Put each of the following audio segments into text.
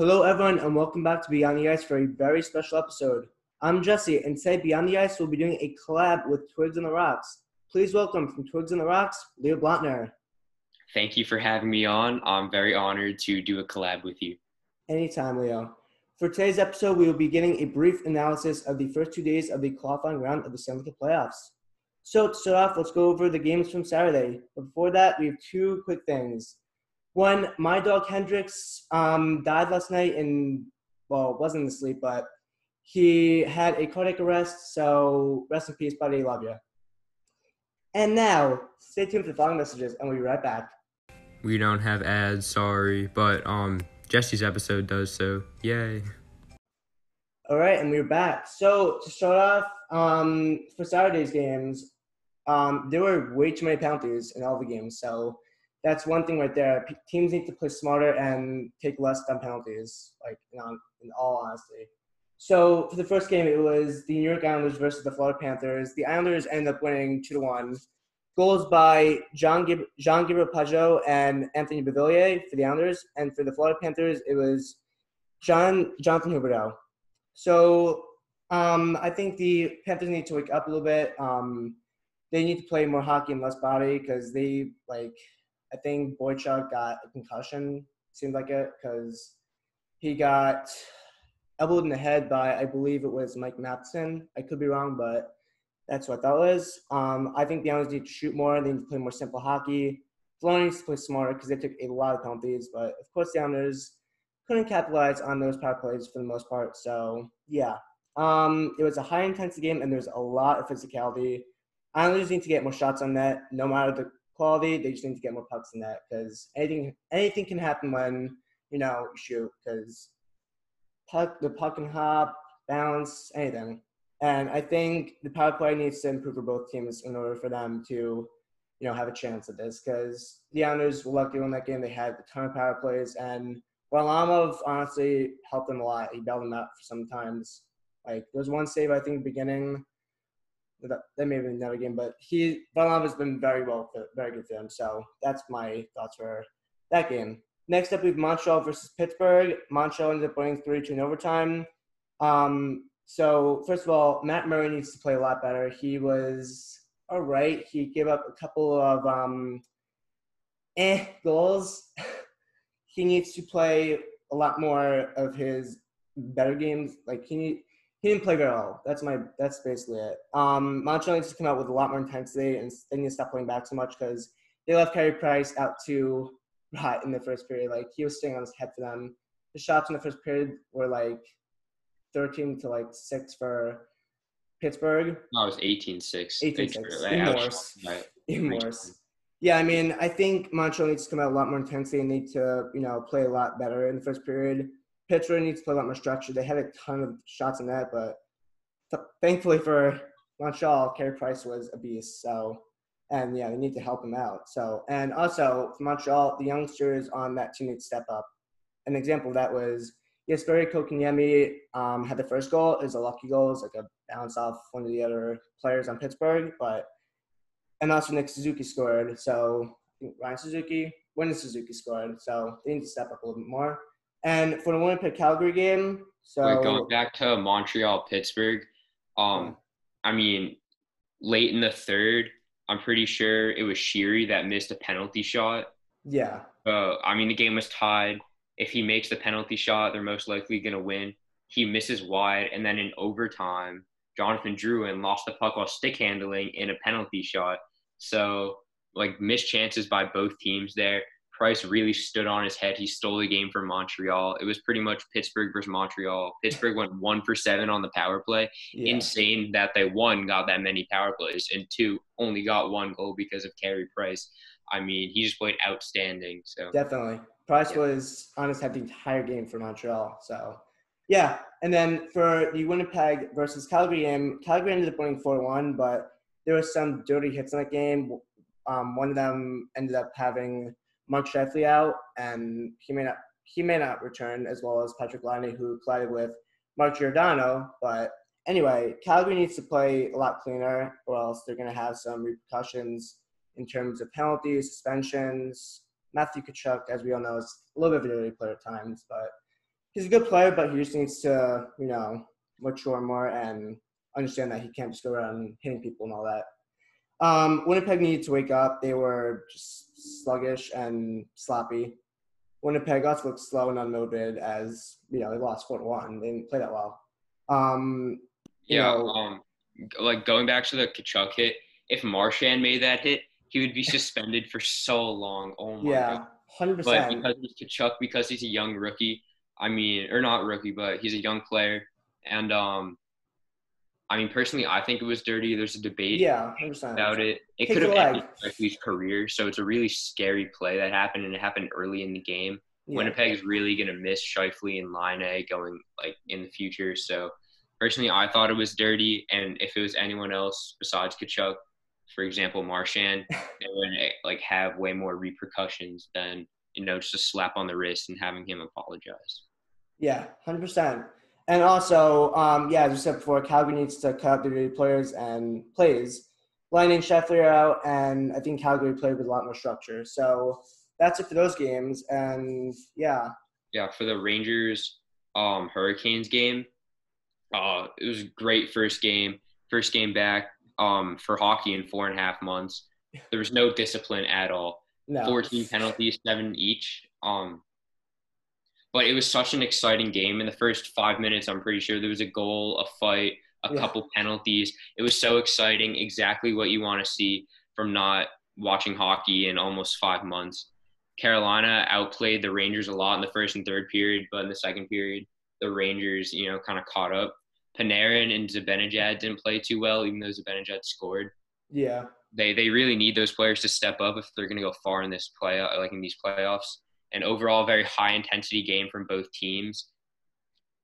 Hello, everyone, and welcome back to Beyond the Ice for a very special episode. I'm Jesse, and today Beyond the Ice will be doing a collab with Twigs and the Rocks. Please welcome from Twigs and the Rocks, Leo Blotner. Thank you for having me on. I'm very honored to do a collab with you. Anytime, Leo. For today's episode, we will be getting a brief analysis of the first two days of the qualifying round of the Stanley Cup playoffs. So to start off, let's go over the games from Saturday. But before that, we have two quick things. One, my dog Hendrix um, died last night and, well, wasn't asleep, but he had a cardiac arrest. So rest in peace, buddy. Love you. And now, stay tuned for the following messages, and we'll be right back. We don't have ads, sorry, but um, Jesse's episode does, so yay. All right, and we're back. So to start off, um, for Saturday's games, um, there were way too many penalties in all the games. So that's one thing right there. P- teams need to play smarter and take less dumb penalties, like in, on, in all honesty. So for the first game, it was the New York Islanders versus the Florida Panthers. The Islanders ended up winning two to one. Goals by Jean Gib- Jean Gabriel Pageau and Anthony Beauvillier for the Islanders, and for the Florida Panthers, it was John Jonathan Huberdeau. So um, I think the Panthers need to wake up a little bit. Um, they need to play more hockey and less body because they like. I think Boychuk got a concussion. Seemed like it because he got elbowed in the head by I believe it was Mike Matheson. I could be wrong, but that's what that was. Um, I think the Islanders need to shoot more. They need to play more simple hockey. Florida needs to play smarter because they took a lot of penalties. But of course, the Islanders couldn't capitalize on those power plays for the most part. So yeah, um, it was a high intensity game, and there's a lot of physicality. Islanders need to get more shots on net, no matter the quality. They just need to get more pucks in that because anything anything can happen when you know shoot because puck the puck can hop, bounce, anything. And I think the power play needs to improve for both teams in order for them to, you know, have a chance at this. Because the Islanders were lucky in that game; they had a ton of power plays, and Varlamov honestly helped them a lot. He bailed them out for sometimes. Like there was one save I think beginning. That, that may have been another game, but he Varlamov has been very well, for, very good for them. So that's my thoughts for that game. Next up, we have Montreal versus Pittsburgh. Montreal ended up winning 3 2 in overtime. Um, so, first of all, Matt Murray needs to play a lot better. He was all right. He gave up a couple of um, eh goals. he needs to play a lot more of his better games. Like he need, he didn't play very well. That's my that's basically it. Um, Montreal needs to come out with a lot more intensity and they need to stop playing back so much because they left Carey Price out too hot in the first period. Like he was staying on his head for them. The shots in the first period were like 13 to like 6 for Pittsburgh. No, it was 18 6. 18 6. Even worse. Worse. Yeah, I mean, I think Montreal needs to come out a lot more intensity and need to, you know, play a lot better in the first period. Pittsburgh needs to play a lot more structure. They had a ton of shots in that, but th- thankfully for Montreal, Carey Price was a beast. So, and yeah, they need to help him out. So, and also for Montreal, the youngsters on that team need to step up. An example of that was Jesperi Kotkaniemi um, had the first goal. It was a lucky goal. It was like a bounce off one of the other players on Pittsburgh, but and also Nick Suzuki scored. So Ryan Suzuki, when Suzuki scored. So they need to step up a little bit more. And for the Winnipeg Calgary game, so Wait, going back to Montreal Pittsburgh, um, I mean, late in the third, I'm pretty sure it was Sheary that missed a penalty shot. Yeah. Uh, I mean, the game was tied. If he makes the penalty shot, they're most likely going to win. He misses wide, and then in overtime, Jonathan Drouin lost the puck while stick handling in a penalty shot. So, like, missed chances by both teams there. Price really stood on his head. He stole the game from Montreal. It was pretty much Pittsburgh versus Montreal. Pittsburgh went one for seven on the power play. Yeah. Insane that they one got that many power plays and two only got one goal because of Carey Price. I mean, he just played outstanding. So Definitely. Price Yeah. was honest had the entire game for Montreal. So yeah. And then for the Winnipeg versus Calgary game, Calgary ended up winning four one, but there was some dirty hits in that game. Um, one of them ended up having Mark Scheifele out, and he may not he may not return, as well as Patrik Laine, who collided with Mark Giordano. But anyway, Calgary needs to play a lot cleaner, or else they're going to have some repercussions in terms of penalties, suspensions. Matthew Tkachuk, as we all know, is a little bit of a dirty player at times, but he's a good player, but he just needs to, you know, mature more and understand that he can't just go around hitting people and all that. Um, Winnipeg needed to wake up. They were just sluggish and sloppy. Winnipeg also looked slow and unmotivated as you know they lost four to one. They didn't play that well. Um, yeah, know, um, like going back to the Tkachuk hit, if Marchand made that hit, he would be suspended for so long. Oh my yeah, god. hundred But because he's Tkachuk, because he's a young rookie, I mean, or not rookie, but he's a young player, and um, I mean, personally, I think it was dirty. There's a debate Yeah, about it. It could have ended Scheifele's career, so it's a really scary play that happened, and it happened early in the game. Yeah. Winnipeg's really gonna miss Shifley and Laine going like in the future. So personally, I thought it was dirty, and if it was anyone else besides Tkachuk, for example, Marchand, it would eh, like have way more repercussions than you know just a slap on the wrist and having him apologize. Yeah, hundred percent. And also, um, yeah, as we said before, Calgary needs to cut out their players and plays. Lining Scheifele out, and I think Calgary played with a lot more structure. So that's it for those games. And yeah, Yeah, for the Rangers um Hurricanes game, uh, it was a great first game. First game back um for hockey in four and a half months. There was no discipline at all. no, 14 penalties, seven each. Um, but it was such an exciting game. In the first five minutes, I'm pretty sure there was a goal, a fight, a Yeah. couple penalties. It was so exciting, exactly what you want to see from not watching hockey in almost five months. Carolina outplayed the Rangers a lot in the first and third period, but in the second period, the Rangers, you know, kind of caught up. Panarin and Zibanejad didn't play too well, even though Zibanejad scored yeah, they they really need those players to step up if they're going to go far in this play like in these playoffs. And overall, very high intensity game from both teams.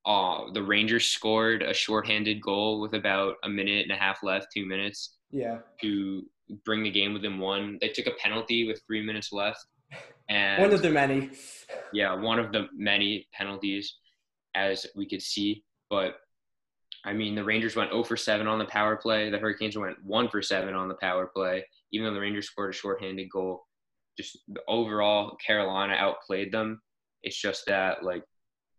Uh, the Rangers scored a shorthanded goal with about a minute and a half left, two minutes yeah. to bring the game within one. They took a penalty with three minutes left, and One of the many. yeah, one of the many penalties, as we could see. But I mean, the Rangers went 0 for 7 on the power play. The Hurricanes went 1 for 7 on the power play, even though the Rangers scored a shorthanded goal. Just overall, Carolina outplayed them. It's just that, like,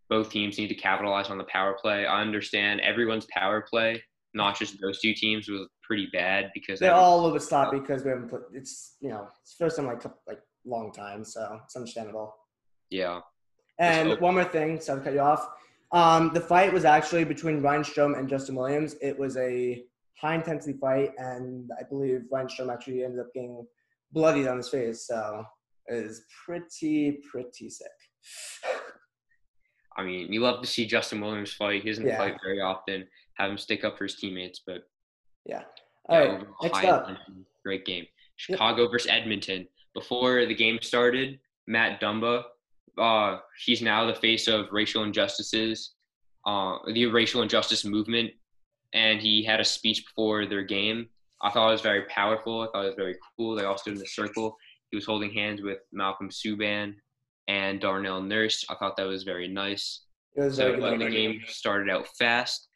both teams need to capitalize on the power play. I understand everyone's power play, not just those two teams, was pretty bad because They're all a little bit sloppy because we haven't put. It's you know it's first time like like long time, so it's understandable. yeah. And one more thing, so to cut you off. Um, the fight was actually between Ryan Strome and Justin Williams. It was a high intensity fight, and I believe Ryan Strome actually ended up getting bloodied on his face. So it is pretty, pretty sick. I mean, you love to see Justin Williams fight. He doesn't Yeah. fight very often. Have him stick up for his teammates, but Yeah. Yeah, All right. overall, Next up. Great game. Chicago versus Edmonton. Before the game started, Matt Dumba, uh, he's now the face of racial injustices, uh, the racial injustice movement, and he had a speech before their game. I thought it was very powerful. I thought it was very cool. They all stood in a circle. He was holding hands with Malcolm Subban and Darnell Nurse. I thought that was very nice. It was So very good. uh, the game started out fast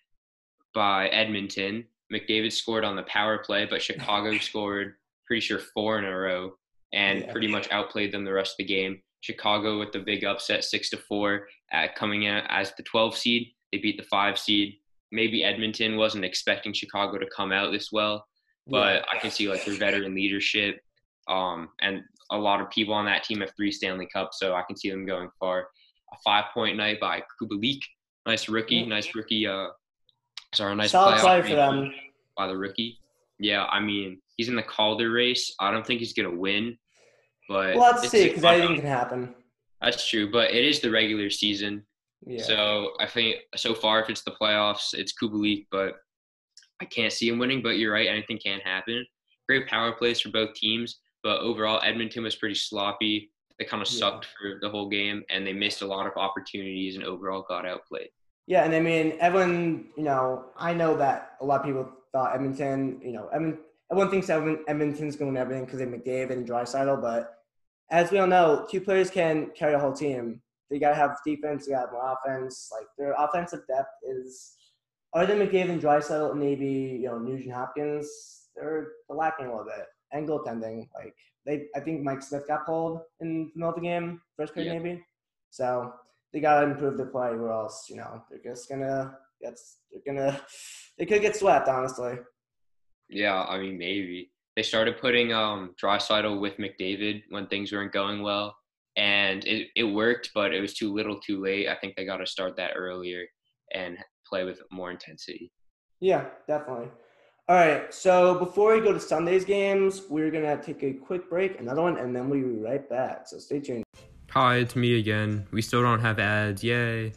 by Edmonton. McDavid scored on the power play, but Chicago scored pretty sure four in a row and Yeah. pretty much outplayed them the rest of the game. Chicago with the big upset, six to four, at coming in as the 12 seed. They beat the five seed. Maybe Edmonton wasn't expecting Chicago to come out this well, but I can see like their veteran leadership. Um, and a lot of people on that team have three Stanley Cups, so I can see them going far. A five point night by Kubalik. Nice rookie, nice rookie. Uh, sorry, nice solid playoff play for them. by the rookie. Yeah, I mean, he's in the Calder race. I don't think he's gonna win, but Well, let's see, because anything can happen. That's true, but it is the regular season. Yeah. So I think so far, if it's the playoffs, it's Kubalik, but I can't see him winning. But you're right, anything can happen. Great power plays for both teams, but overall, Edmonton was pretty sloppy. They kind of Yeah. sucked for the whole game, and they missed a lot of opportunities, and overall got outplayed. Yeah, and I mean, everyone, you know, I know that a lot of people thought Edmonton, you know, Edmonton, everyone thinks Edmon- Edmonton's going to win everything because they McDavid and Draisaitl, but as we all know, two players can carry a whole team. They got to have defense, they got to have more offense. Like, their offensive depth is, other than McDavid and Draisaitl, maybe, you know, Nugent Hopkins, they're lacking a little bit. And goaltending, like, they, I think Mike Smith got pulled in the middle of the game, first period Yeah. maybe. So, they gotta improve their play, or else you know they're just gonna get, they're gonna they could get swept. Honestly. Yeah, I mean maybe they started putting um Draisaitl with McDavid when things weren't going well, and it it worked, but it was too little, too late. I think they got to start that earlier and play with more intensity. Yeah, definitely. All right, so before we go to Sunday's games, we're gonna take a quick break, another one, and then we'll be right back. So stay tuned. Hi, it's me again. We still don't have ads. Yay.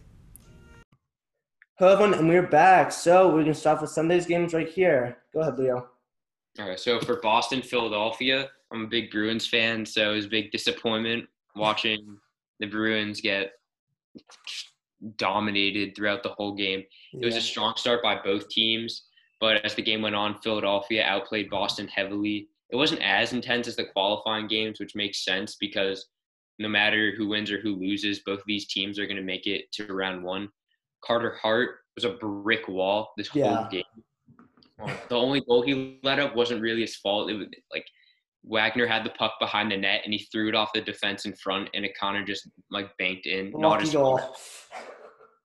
Hello, everyone, and we're back. So we're gonna start with Sunday's games right here. Go ahead, Leo. All right, so for Boston, Philadelphia, I'm a big Bruins fan, so it was a big disappointment watching the Bruins get dominated throughout the whole game. It was a strong start by both teams, but as the game went on, Philadelphia outplayed Boston heavily. It wasn't as intense as the qualifying games, which makes sense because no matter who wins or who loses, both of these teams are going to make it to round one. Carter Hart was a brick wall this whole Yeah. game. Um, the only goal he let up wasn't really his fault. It was like Wagner had the puck behind the net and he threw it off the defense in front, and it kind of just like banked in. Not Lucky goal.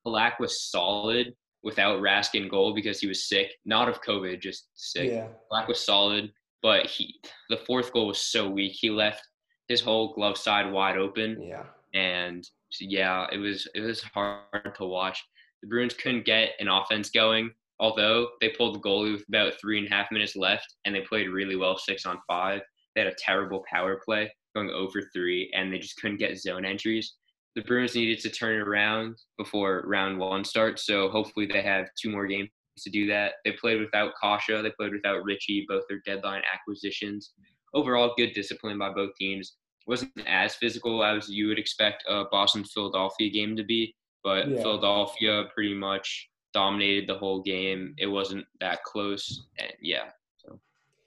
Halak was solid without Rask in goal because he was sick, not of COVID, just sick. Yeah. Black was solid, but he the fourth goal was so weak. He left his whole glove side wide open, Yeah. and yeah, it was it was hard to watch. The Bruins couldn't get an offense going, although they pulled the goalie with about three and a half minutes left, and they played really well six on five. They had a terrible power play going oh over three, and they just couldn't get zone entries. The Bruins needed to turn it around before round one starts, so hopefully they have two more games to do that. They played without Kase, they played without Ritchie, both their deadline acquisitions. Overall, good discipline by both teams. Wasn't as physical as you would expect a Boston Philadelphia game to be, but Yeah. Philadelphia pretty much dominated the whole game. It wasn't that close, and yeah. So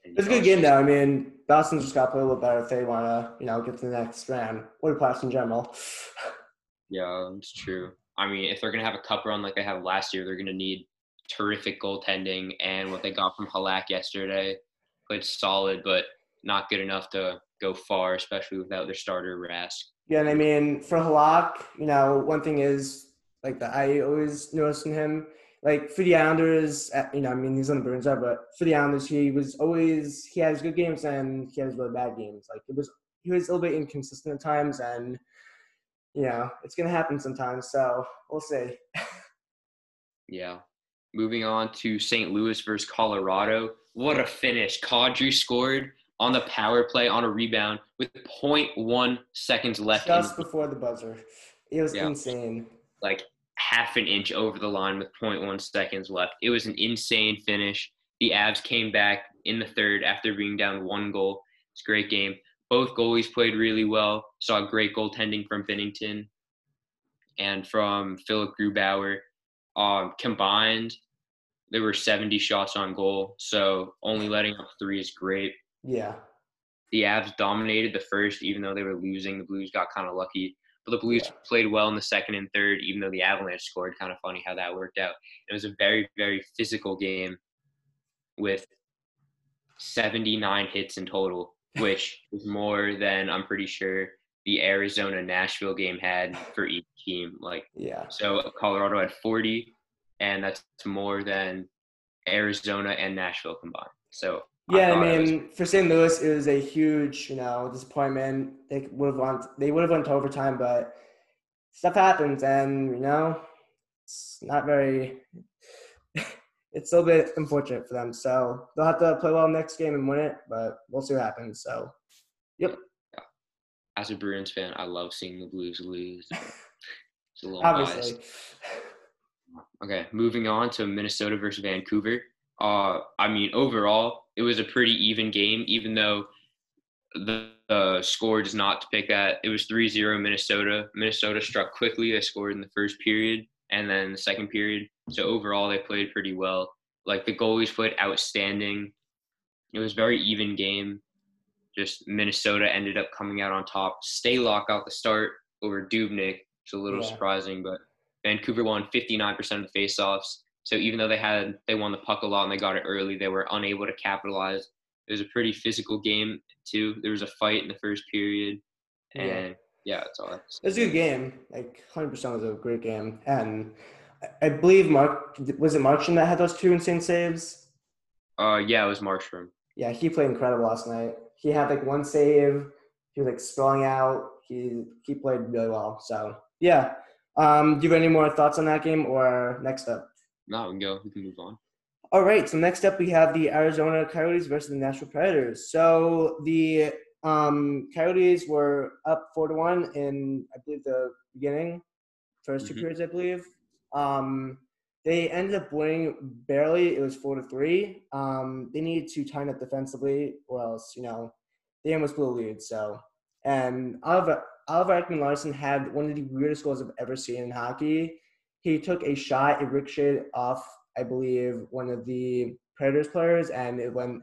It was a good game, though. I mean, Boston just got to play a little better if they want to, you know, get to the next round. Or playoffs in general. Yeah, it's true. I mean, if they're gonna have a cup run like they had last year, they're gonna need terrific goaltending, and what they got from Halak yesterday played solid, but not good enough to go far, especially without their starter Rask. Yeah, and I mean, for Halak, you know, one thing is like that I always noticed in him, like for the Islanders, uh, you know, I mean, he's on the Bruins, but for the Islanders, he was always he has good games and he has really bad games. Like it was, he was a little bit inconsistent at times, and you know, it's gonna happen sometimes. So we'll see. Yeah. Moving on to St. Louis versus Colorado. What a finish. Kadri scored on the power play on a rebound with 0.1 seconds left in Just before the buzzer, it was Yeah. insane. like half an inch over the line with 0.1 seconds left. It was an insane finish. The Avs came back in the third after being down one goal. It's a great game. Both goalies played really well. Saw great goaltending from Binnington and from Philipp Grubauer. Um, combined, there were 70 shots on goal, so only letting up three is great. Yeah, The Avs dominated the first, even though they were losing. The Blues got kind of lucky. But the Blues Yeah. played well in the second and third, even though the Avalanche scored. Kind of funny how that worked out. It was a very, very physical game with 79 hits in total, which is more than I'm pretty sure the Arizona Nashville game had for each team. Like, yeah, so Colorado had 40, and that's more than Arizona and Nashville combined. So yeah. I, thought it was- mean, for St. Louis, it was a huge, you know, disappointment. They would have won. They would have went to overtime, but stuff happens, and you know, it's not very. it's a little bit unfortunate for them. So they'll have to play well next game and win it, but we'll see what happens. So, yep, as a Bruins fan, I love seeing the Blues lose. It's a little obviously. biased. Okay, moving on to Minnesota versus Vancouver. Uh, I mean, overall, it was a pretty even game, even though the, the score does not depict that. It was 3 0 Minnesota. Minnesota struck quickly. They scored in the first period and then the second period. So overall, they played pretty well. Like the goalies played outstanding. It was a very even game. Just Minnesota ended up coming out on top. Stalock out the start over Dubnyk. It's a little Yeah. surprising, but Vancouver won 59% of the faceoffs. So even though they had they won the puck a lot and they got it early, they were unable to capitalize. It was a pretty physical game too. There was a fight in the first period, Yeah. and yeah, that's all. It was a good game. Like 100% was a great game. And I- believe Mark, was it Marchand that had those two insane saves? Uh, yeah, it was Markstrom. Yeah, he played incredible last night. He had like one save. He was like spelling out. He he played really well. So yeah. Um, do you have any more thoughts on that game or next up? No, we can go. We can move on. All right. So next up we have the Arizona Coyotes versus the Nashville Predators. So the um, Coyotes were up four to one in I believe the beginning, 1st two Mhm. periods I believe. Um, they ended up winning barely. It was four to three. Um, they needed to tighten up defensively, or else you know they almost blew a lead. So and Oliver Oliver Ekman Larsson had one of the weirdest goals I've ever seen in hockey. He took a shot, it ricocheted off, I believe, one of the Predators players, and it went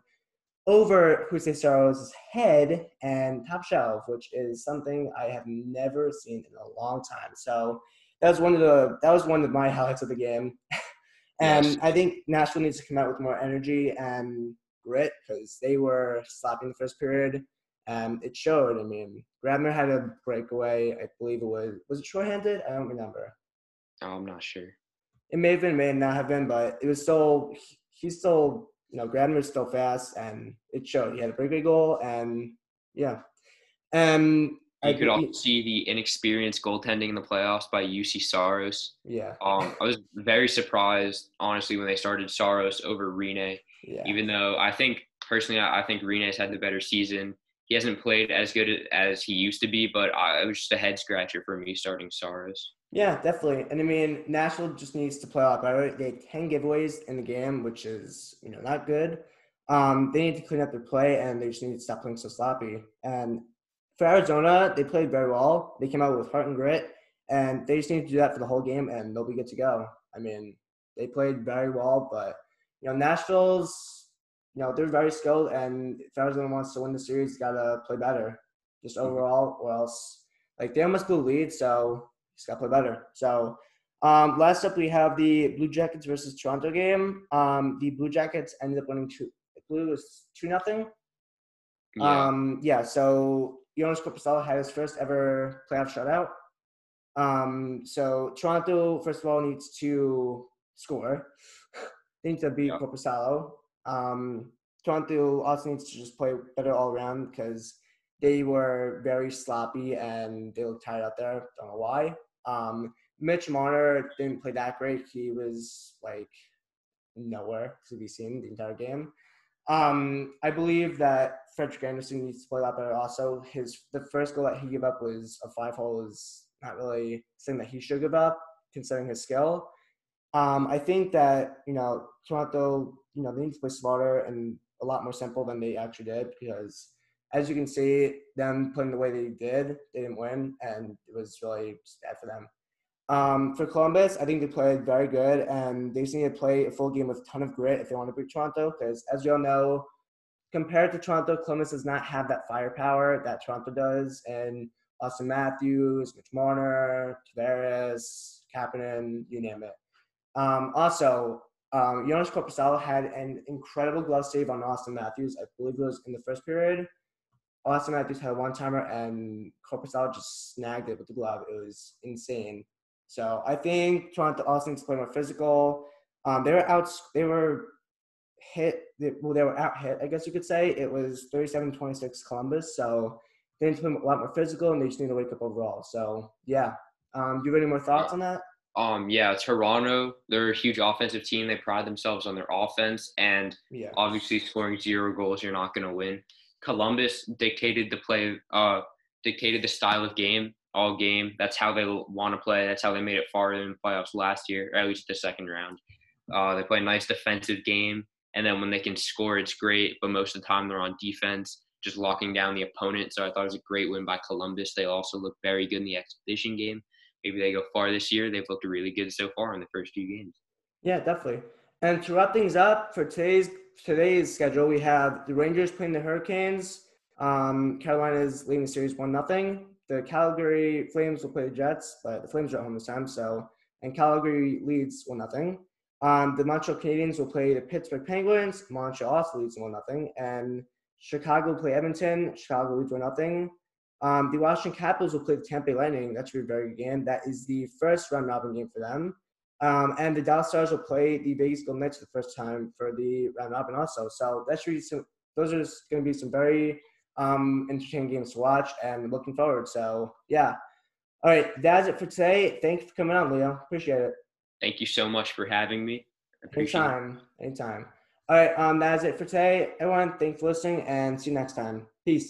over Juuse Saros' head and top shelf, which is something I have never seen in a long time. So that was one of the that was one of my highlights of the game. and Yes. I think Nashville needs to come out with more energy and grit because they were slapping the first period. And it showed. I mean, Grabner had a breakaway. I believe it was was it shorthanded? I don't remember. Oh, I'm not sure. It may have been, may not have been, but it was still he's still you know Grabner's still fast, and it showed. He had a breakaway goal, and yeah, and You could be- also see the inexperienced goaltending in the playoffs by Juuse Saros. yeah, Um, I was very surprised, honestly, when they started Saros over Rinne. yeah, Even though I think personally, I I think Rinne's had the better season. He hasn't played as good as he used to be, but I, it was just a head scratcher for me starting Saros. yeah, definitely. And I mean, Nashville just needs to play a lot better. They had ten giveaways in the game, which is you know not good. Um, they need to clean up their play, and they just need to stop playing so sloppy. And for Arizona, they played very well. They came out with heart and grit, and they just need to do that for the whole game, and they'll be good to go. I mean, they played very well, but you know, Nashville's, you know, they're very skilled, and if Arizona wants to win the series, gotta play better, just overall, or else, like they almost blew lead, so just gotta play better. So. Um, last up, we have the Blue Jackets versus Toronto game. Um, the Blue Jackets ended up winning two. It was two nothing. Yeah. Um, yeah, so Joonas Korpisalo had his first ever playoff shutout. Um, so Toronto, first of all, needs to score. they need to beat Yeah. Korpisalo. Um, Toronto also needs to just play better all around because they were very sloppy and they looked tired out there. Don't know why. Um, Mitch Marner didn't play that great. He was like nowhere to be seen the entire game. Um, I believe that Frederik Andersen needs to play a lot better. Also, his the first goal that he gave up was a five hole is not really something that he should give up considering his skill. Um, I think that you know Toronto, you know they need to play smarter and a lot more simple than they actually did because as you can see, them playing the way they did, they didn't win, and it was really bad for them. Um, for Columbus, I think they played very good, and they just need to play a full game with a ton of grit if they want to beat Toronto. Because as you all know, compared to Toronto, Columbus does not have that firepower that Toronto does, and Auston Matthews, Mitch Marner, Tavares, Kapanen, you name it. Um, also, um, Joonas Korpisalo had an incredible glove save on Auston Matthews. I believe it was in the first period. Auston Matthews had a one timer, and Korpisalo just snagged it with the glove. It was insane. So I think Toronto also needs to play more physical. Um, they were out. They were hit. They, well, they were out hit. I guess you could say it was 37-26 Columbus. So they need to play a lot more physical, and they just need to wake up overall. So yeah. Um, do you have any more thoughts on that? Um, yeah, Toronto, they're a huge offensive team. They pride themselves on their offense, and Yeah. obviously scoring zero goals, you're not going to win. Columbus dictated the play, uh, dictated the style of game all game. That's how they want to play. That's how they made it farther in the playoffs last year, or at least the second round. Uh, they play a nice defensive game, and then when they can score, it's great. But most of the time, they're on defense, just locking down the opponent. So I thought it was a great win by Columbus. They also look very good in the exhibition game. Maybe they go far this year. They've looked really good so far in the first few games. Yeah, definitely. And to wrap things up for today's today's schedule, we have the Rangers playing the Hurricanes. Um, Carolina's leading the series one nothing. The Calgary Flames will play the Jets, but the Flames are at home this time. So and Calgary leads one nothing. Um, the Montreal Canadiens will play the Pittsburgh Penguins. Montreal also leads one nothing, and Chicago will play Edmonton. Chicago leads one nothing. Um, the Washington Capitals will play the Tampa Bay Lightning. That should be a very good game. That is the first round robin game for them. Um, and the Dallas Stars will play the Vegas Golden Knights for the first time for the round robin also. So that should be some, those are going to be some very um, entertaining games to watch and looking forward. So yeah. All right, that's it for today. Thank you for coming on, Leo. Appreciate it. Thank you so much for having me. Appreciate anytime, it. anytime. All right, um, that is it for today. Everyone, thanks for listening and see you next time. Peace.